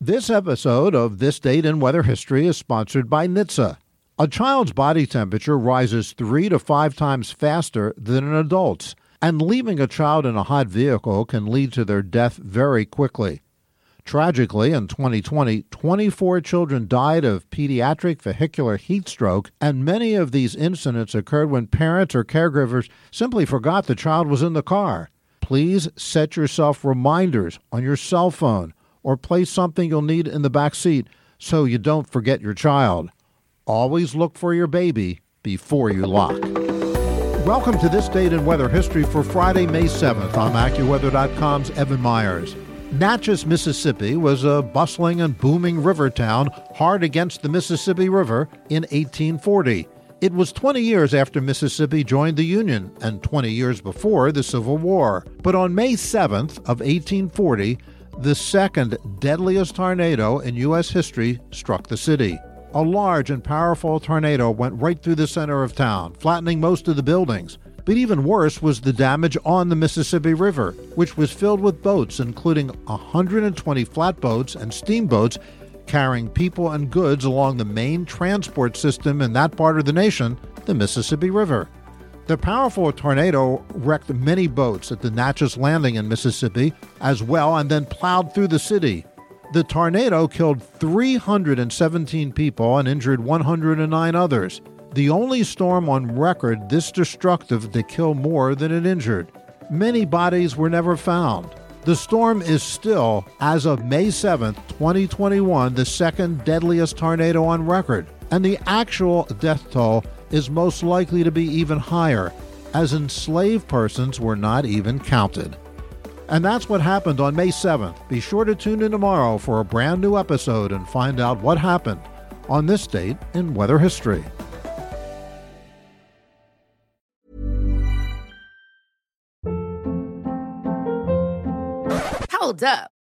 This episode of This Date in Weather History is sponsored by NHTSA. A child's body temperature rises three to five times faster than an adult's, and leaving a child in a hot vehicle can lead to their death very quickly. Tragically, in 2020, 24 children died of pediatric vehicular heat stroke, and many of these incidents occurred when parents or caregivers simply forgot the child was in the car. Please set yourself reminders on your cell phone or place something you'll need in the back seat so you don't forget your child. Always look for your baby before you lock. Welcome to this date in weather history for Friday, May 7th. I'm AccuWeather.com's Evan Myers. Natchez, Mississippi was a bustling and booming river town hard against the Mississippi River in 1840. It was 20 years after Mississippi joined the Union and 20 years before the Civil War. But on May 7th of 1840, the second deadliest tornado in U.S. history struck the city. A large and powerful tornado went right through the center of town, flattening most of the buildings. But even worse was the damage on the Mississippi River, which was filled with boats, including 120 flatboats and steamboats carrying people and goods along the main transport system in that part of the nation, the Mississippi River. The powerful tornado wrecked many boats at the Natchez Landing in Mississippi as well and then plowed through the city. The tornado killed 317 people and injured 109 others, the only storm on record this destructive to kill more than it injured. Many bodies were never found. The storm is still, as of May 7, 2021, the second deadliest tornado on record, and the actual death toll is most likely to be even higher, as enslaved persons were not even counted. And that's what happened on May 7th. Be sure to tune in tomorrow for a brand new episode and find out what happened on this date in weather history. Hold up.